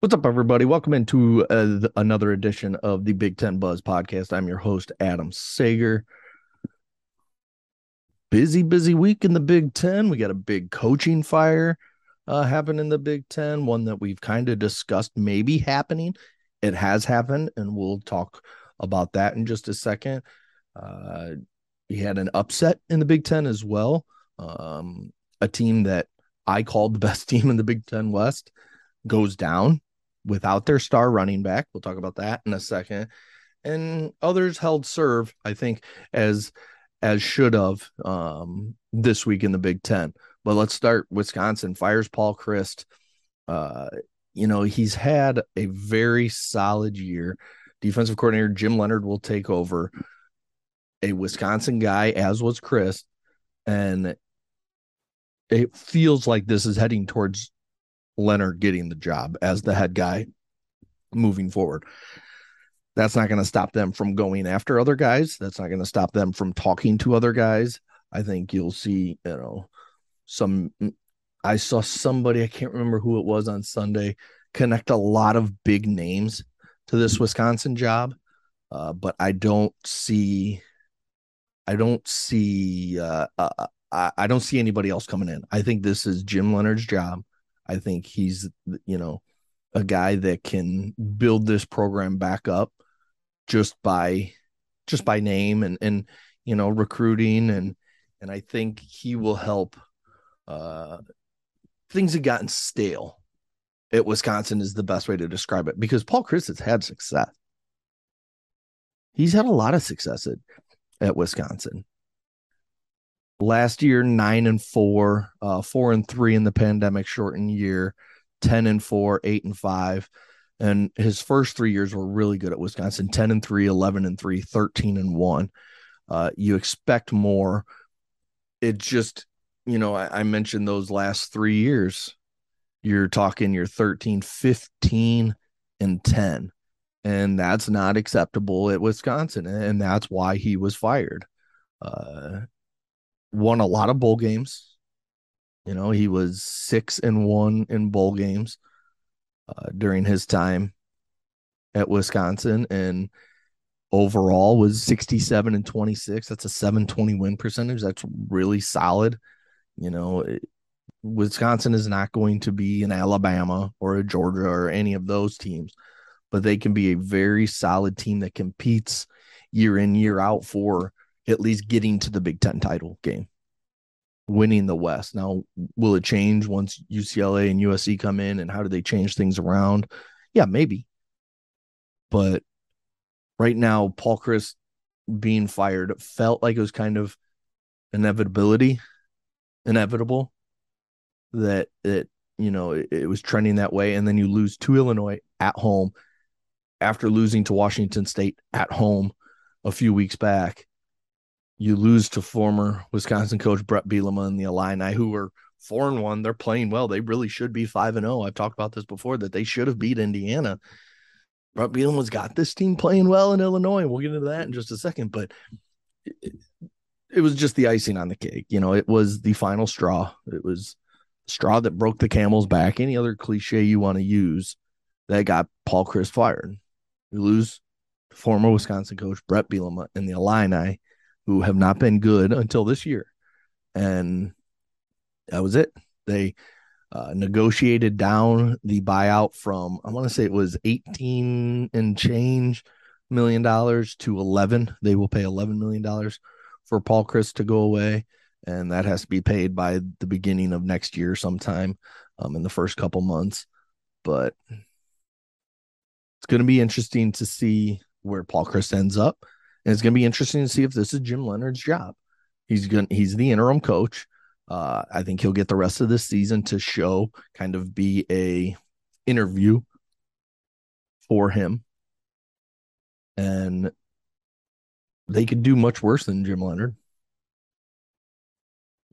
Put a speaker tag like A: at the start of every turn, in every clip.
A: What's up, everybody? Welcome into uh, another edition of the Big Ten Buzz podcast. I'm your host, Adam Sager. Busy, busy week in the Big Ten. We got a big coaching fire uh, happen in the Big Ten, one that we've kind of discussed maybe happening. It has happened, and we'll talk about that in just a second. Uh, we had an upset in the Big Ten as well. Um, a team that I called the best team in the Big Ten West goes down without their star running back. We'll talk about that in a second. And others held serve, I think, as as should have um, this week in the Big Ten. But let's start. Wisconsin fires Paul Chryst. Uh, you know, he's had a very solid year. Defensive coordinator Jim Leonhard will take over. A Wisconsin guy, as was Chryst, and it feels like this is heading towards Leonhard getting the job as the head guy moving forward. That's not going to stop them from going after other guys. That's not going to stop them from talking to other guys. I think you'll see, you know, some. I saw somebody, I can't remember who it was on Sunday, connect a lot of big names to this Wisconsin job. Uh, but I don't see, I don't see, uh, uh, I, I don't see anybody else coming in. I think this is Jim Leonhard's job. I think he's, you know, a guy that can build this program back up just by just by name and and you know recruiting and and I think he will help uh things have gotten stale at Wisconsin is the best way to describe it because Paul Chryst has had success. He's had a lot of success at, at Wisconsin last year nine and four, uh, four and three in the pandemic shortened year, ten and four, eight and five. And his first three years were really good at Wisconsin 10 and 3, 11 and 3, 13 and 1. Uh, you expect more. It just, you know, I, I mentioned those last three years. You're talking you're 13, 15, and 10. And that's not acceptable at Wisconsin. And that's why he was fired. Uh, won a lot of bowl games. You know, he was six and one in bowl games uh, during his time at Wisconsin, and overall was 67 and 26. That's a 720 win percentage. That's really solid. You know, it, Wisconsin is not going to be an Alabama or a Georgia or any of those teams, but they can be a very solid team that competes year in, year out for at least getting to the Big Ten title game, winning the West. Now, will it change once UCLA and USC come in, and how do they change things around? Yeah, maybe. But right now, Paul Chryst being fired felt like it was kind of inevitability, inevitable that it you know it, it was trending that way, and then you lose to Illinois at home after losing to Washington State at home a few weeks back you lose to former Wisconsin coach Bret Bielema and the Illini, who were four and one. They're playing well. They really should be five and zero. Oh. I've talked about this before that they should have beat Indiana. Bret Bielema's got this team playing well in Illinois. We'll get into that in just a second, but it, it was just the icing on the cake. You know, it was the final straw. It was straw that broke the camel's back. Any other cliche you want to use that got Paul Chryst fired. You lose former Wisconsin coach Bret Bielema and the Illini who have not been good until this year. And that was it. They uh, negotiated down the buyout from, I want to say it was 18 and change million dollars to 11. They will pay 11 million dollars for Paul Chryst to go away. And that has to be paid by the beginning of next year sometime um, in the first couple months. But it's going to be interesting to see where Paul Chryst ends up. And it's going to be interesting to see if this is Jim Leonhard's job. He's going he's the interim coach. Uh, I think he'll get the rest of this season to show, kind of be a interview for him. And they could do much worse than Jim Leonard.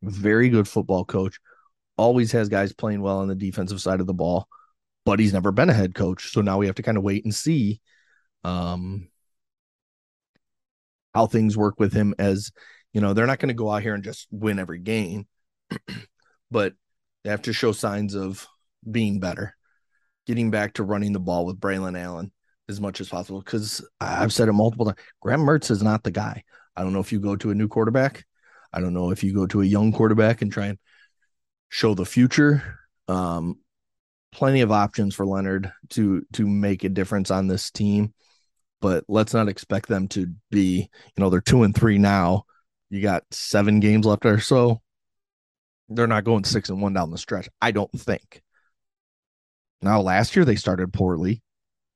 A: Very good football coach. Always has guys playing well on the defensive side of the ball, but he's never been a head coach. So now we have to kind of wait and see um, how things work with him as you know, they're not going to go out here and just win every game, but they have to show signs of being better, getting back to running the ball with Braylon Allen as much as possible. Because I've said it multiple times, Graham Mertz is not the guy. I don't know if you go to a new quarterback. I don't know if you go to a young quarterback and try and show the future. Um, plenty of options for leonhard to to make a difference on this team, but let's not expect them to be, you know, they're two and three now. You got seven games left or so. They're not going six and one down the stretch. I don't think. Now, last year they started poorly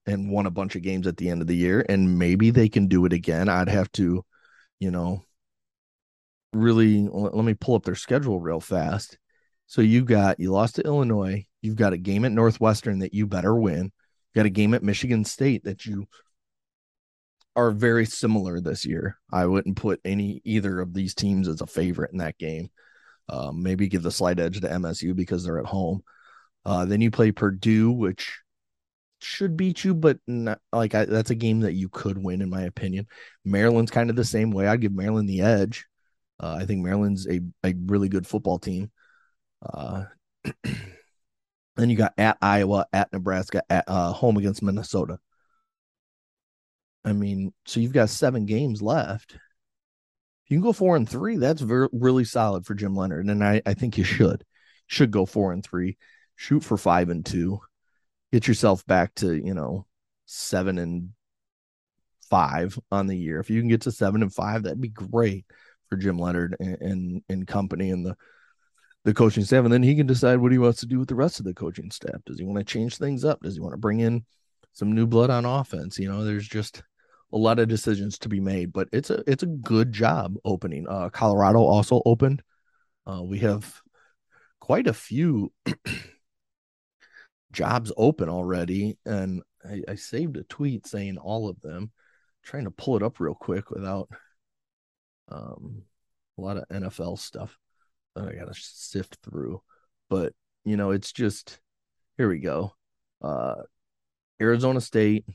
A: and won a bunch of games at the end of the year, and maybe they can do it again. I'd have to, you know, really let me pull up their schedule real fast. So you got you lost to Illinois, you've got a game at Northwestern that you better win. You got a game at Michigan State that you are very similar this year. I wouldn't put any either of these teams as a favorite in that game. Um, maybe give the slight edge to MSU because they're at home. Uh, then you play Purdue, which should beat you, but not, like I, that's a game that you could win, in my opinion. Maryland's kind of the same way. I'd give Maryland the edge. Uh, I think Maryland's a, a really good football team. Uh, then you got at Iowa, at Nebraska, at uh, home against Minnesota. I mean, so you've got seven games left. You can go four and three. That's very, really solid for Jim Leonhard, and I, I think you should should go four and three. Shoot for five and two. Get yourself back to you know seven and five on the year. If you can get to seven and five, that'd be great for Jim Leonhard and, and, and company and the the coaching staff. And then he can decide what he wants to do with the rest of the coaching staff. Does he want to change things up? Does he want to bring in some new blood on offense? You know, there's just a lot of decisions to be made, but it's a it's a good job opening. Uh, Colorado also opened. Uh, we have quite a few jobs open already, and I, I, saved a tweet saying all of them. I'm trying to pull it up real quick without um, a lot of NFL stuff that I gotta sift through, but you know, it's just here we go. Uh, Arizona State,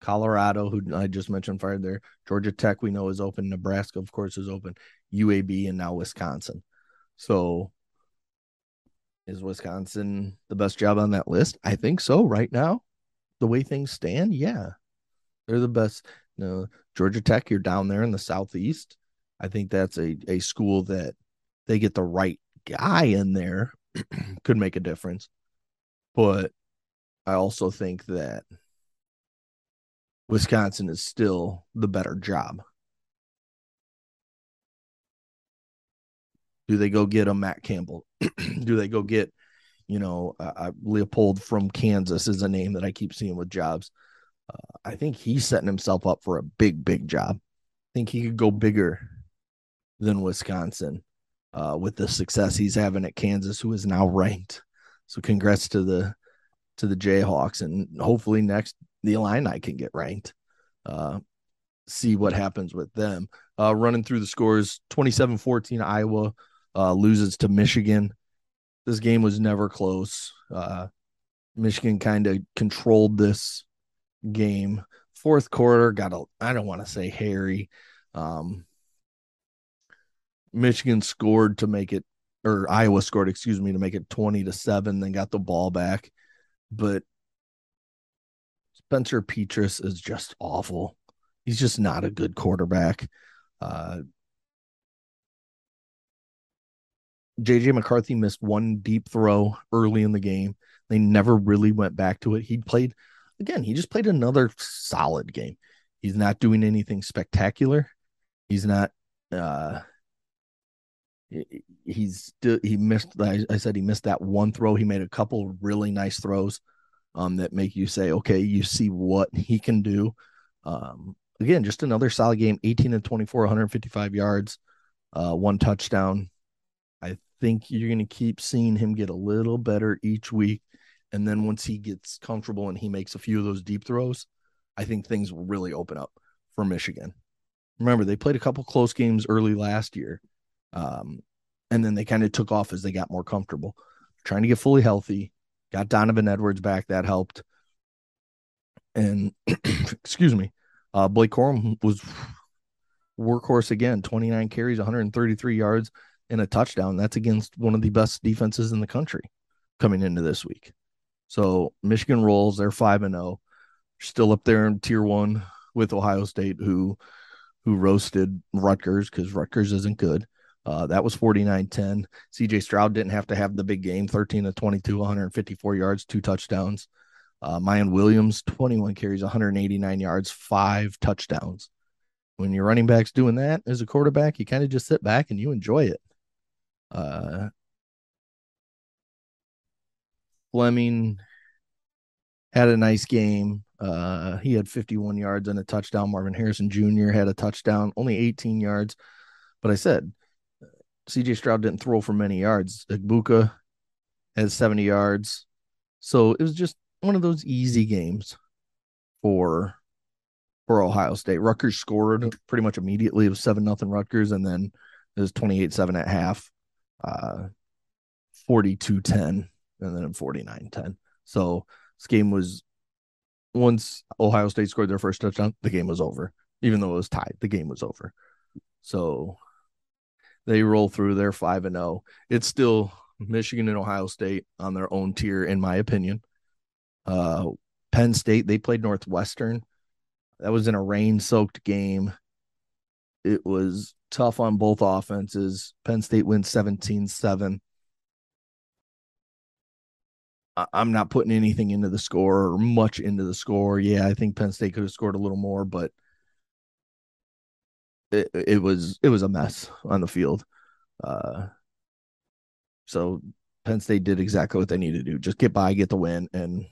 A: Colorado, who I just mentioned fired there. Georgia Tech, we know is open. Nebraska, of course, is open. UAB and now Wisconsin. So is Wisconsin the best job on that list? I think so right now. The way things stand, yeah. They're the best. You know, Georgia Tech, you're down there in the southeast. I think that's a, a school that they get the right guy in there could make a difference. But I also think that Wisconsin is still the better job. Do they go get a Matt Campbell? Do they go get, you know, uh, Leipold from Kansas is a name that I keep seeing with jobs. Uh, I think he's setting himself up for a big, big job. I think he could go bigger than Wisconsin uh, with the success he's having at Kansas, who is now ranked. So congrats to the to the Jayhawks, and hopefully next the Illini can get ranked. Uh, see what happens with them. Uh, running through the scores 27 14, Iowa uh, loses to Michigan. This game was never close. Uh, Michigan kind of controlled this game. Fourth quarter got a, I don't want to say hairy. Um, Michigan scored to make it, or Iowa scored, excuse me, to make it 20 to 7, then got the ball back. But Spencer Petras is just awful. He's just not a good quarterback. Uh, JJ McCarthy missed one deep throw early in the game. They never really went back to it. He played again, he just played another solid game. He's not doing anything spectacular. He's not uh he's still he missed I said he missed that one throw. He made a couple really nice throws um, that make you say, okay, you see what he can do. Um, again, just another solid game 18 and 24, 155 yards, uh, one touchdown. I think you're going to keep seeing him get a little better each week. And then once he gets comfortable and he makes a few of those deep throws, I think things will really open up for Michigan. Remember, they played a couple close games early last year. Um, and then they kind of took off as they got more comfortable. Trying to get fully healthy. Got Donovan Edwards back. That helped. And excuse me, uh, Blake Corum was workhorse again 29 carries, 133 yards, and a touchdown. That's against one of the best defenses in the country coming into this week. So Michigan rolls. They're 5 and 0. Still up there in tier one with Ohio State, who who roasted Rutgers because Rutgers isn't good. Uh, that was 49 10. CJ Stroud didn't have to have the big game 13 to 22, 154 yards, two touchdowns. Uh, Miyan Williams, 21 carries, 189 yards, five touchdowns. When your running back's doing that as a quarterback, you kind of just sit back and you enjoy it. Uh, Fleming had a nice game. Uh, he had 51 yards and a touchdown. Marvin Harrison Jr. had a touchdown, only 18 yards. But I said, CJ Stroud didn't throw for many yards. Egbuka had 70 yards. So it was just one of those easy games for for Ohio State. Rutgers scored pretty much immediately. It was 7 nothing Rutgers, and then it was 28 7 at half, uh, 42 10, and then 49 10. So this game was once Ohio State scored their first touchdown, the game was over. Even though it was tied, the game was over. So they roll through. They're five and zero. Oh. It's still Michigan and Ohio State on their own tier, in my opinion. Uh, Penn State they played Northwestern. That was in a rain-soaked game. It was tough on both offenses. Penn State wins 17-7. I'm not putting anything into the score or much into the score. Yeah, I think Penn State could have scored a little more, but it, it was it was a mess on the field. Uh, so Penn State did exactly what they needed to do: just get by, get the win, and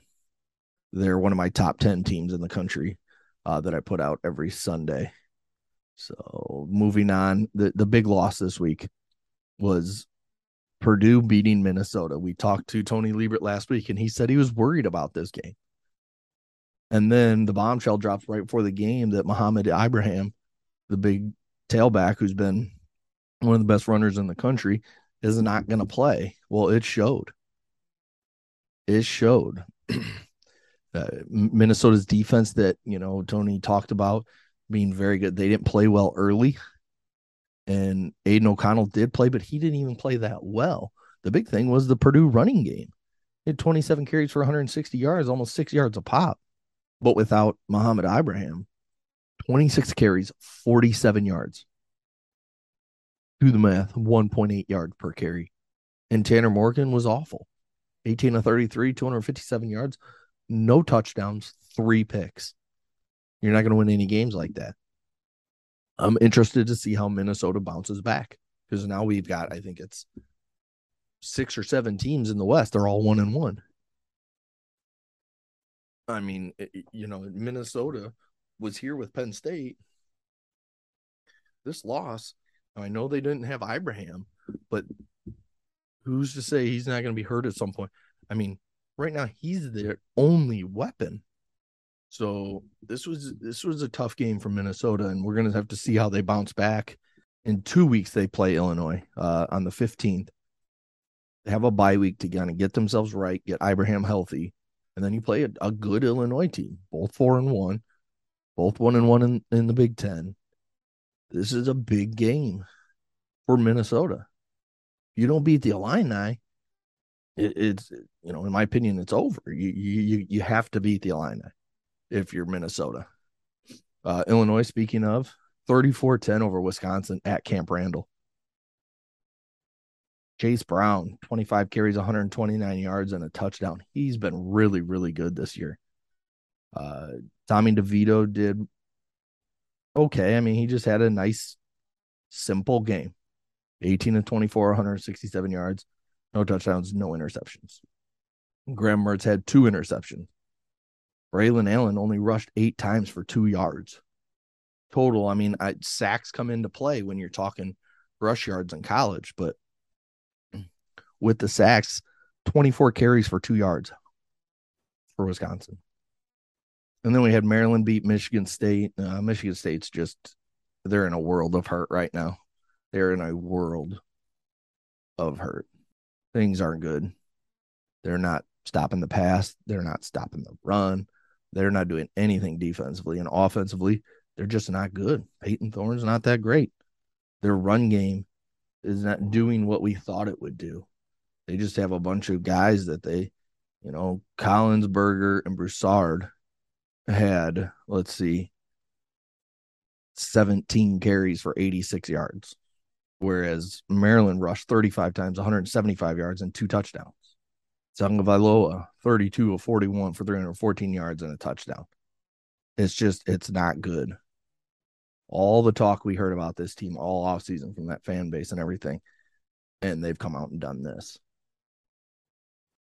A: they're one of my top ten teams in the country uh, that I put out every Sunday. So moving on, the the big loss this week was Purdue beating Minnesota. We talked to Tony Liebert last week, and he said he was worried about this game. And then the bombshell drops right before the game that Mohamed Ibrahim the big tailback who's been one of the best runners in the country is not going to play. Well, it showed. It showed. uh, Minnesota's defense that, you know, Tony talked about being very good. They didn't play well early. And Aidan O'Connell did play, but he didn't even play that well. The big thing was the Purdue running game. He had 27 carries for 160 yards, almost six yards a pop. But without Mohamed Ibrahim, 26 carries, 47 yards. Do the math, 1.8 yards per carry. And Tanner Morgan was awful. 18 to 33, 257 yards, no touchdowns, three picks. You're not going to win any games like that. I'm interested to see how Minnesota bounces back because now we've got, I think it's six or seven teams in the West. They're all one and one. I mean, eh, eh, you know, Minnesota was here with Penn State, this loss, I know they didn't have Ibrahim, but who's to say he's not going to be hurt at some point? I mean, right now he's their only weapon. So this was this was a tough game for Minnesota, and we're going to have to see how they bounce back. In two weeks, they play Illinois uh, on the fifteenth. They have a bye week to kind of get themselves right, get Ibrahim healthy, and then you play a, a good Illinois team, both four and one both one and one in, in the Big Ten. This is a big game for Minnesota. If you don't beat the Illini, it, it's you know, in my opinion, it's over. You you you have to beat the Illini if you're Minnesota. Uh, Illinois, speaking of, 34-10 over Wisconsin at Camp Randall. Chase Brown, 25 carries, 129 yards, and a touchdown. He's been really, really good this year. Uh, Tommy DeVito did okay. I mean, he just had a nice, simple game 18 to 24, 167 yards, no touchdowns, no interceptions. Graham Mertz had two interceptions. Braylon Allen only rushed eight times for two yards total. I mean, I, sacks come into play when you're talking rush yards in college, but with the sacks, 24 carries for two yards, for Wisconsin. And then we had Maryland beat Michigan State. Uh, Michigan State's just, they're in a world of hurt right now. They're in a world of hurt. Things aren't good. They're not stopping the pass. They're not stopping the run. They're not doing anything defensively and offensively. They're just not good. Payton Thorne's not that great. Their run game is not doing what we thought it would do. They just have a bunch of guys that they, you know, Collins, Berger, and Broussard had, let's see, 17 carries for 86 yards, whereas Maryland rushed 35 times, 175 yards, and two touchdowns. Tagovailoa, 32 of 41 for 314 yards and a touchdown. It's just, it's not good. All the talk we heard about this team all offseason from that fan base and everything, and they've come out and done this.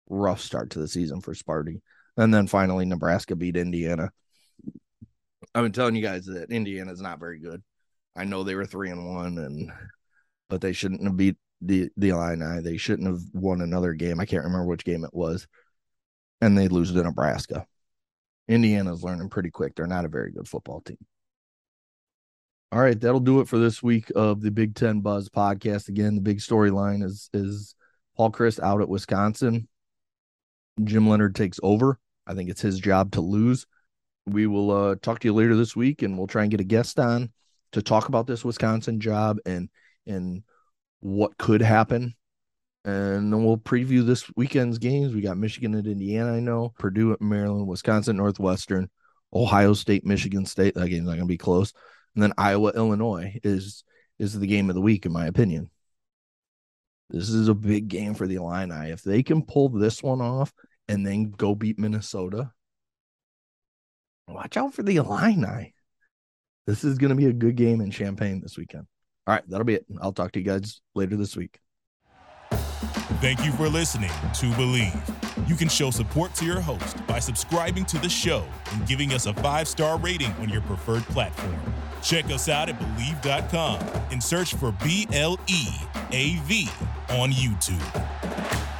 A: Rough start to the season for Sparty. And then finally, Nebraska beat Indiana. I've been telling you guys that Indiana's not very good. I know they were three and one, and but they shouldn't have beat the the Illini. They shouldn't have won another game. I can't remember which game it was, and they lose to Nebraska. Indiana's learning pretty quick. They're not a very good football team. All right, that'll do it for this week of the Big Ten Buzz podcast. Again, the big storyline is is Paul Chryst out at Wisconsin. Jim Leonhard takes over. I think it's his job to lose. We will uh, talk to you later this week, and we'll try and get a guest on to talk about this Wisconsin job and and what could happen. And then we'll preview this weekend's games. We got Michigan and Indiana, I know, Purdue at Maryland, Wisconsin, Northwestern, Ohio State, Michigan State. That game's not going to be close. And then Iowa, Illinois is is the game of the week, in my opinion. This is a big game for the Illini. If they can pull this one off and then go beat Minnesota, watch out for the Illini. This is going to be a good game in Champaign this weekend. All right, that'll be it. I'll talk to you guys later this week.
B: Thank you for listening to Bleav. You can show support to your host by subscribing to the show and giving us a five star rating on your preferred platform. Check us out at Bleav.com and search for B L E A V on YouTube.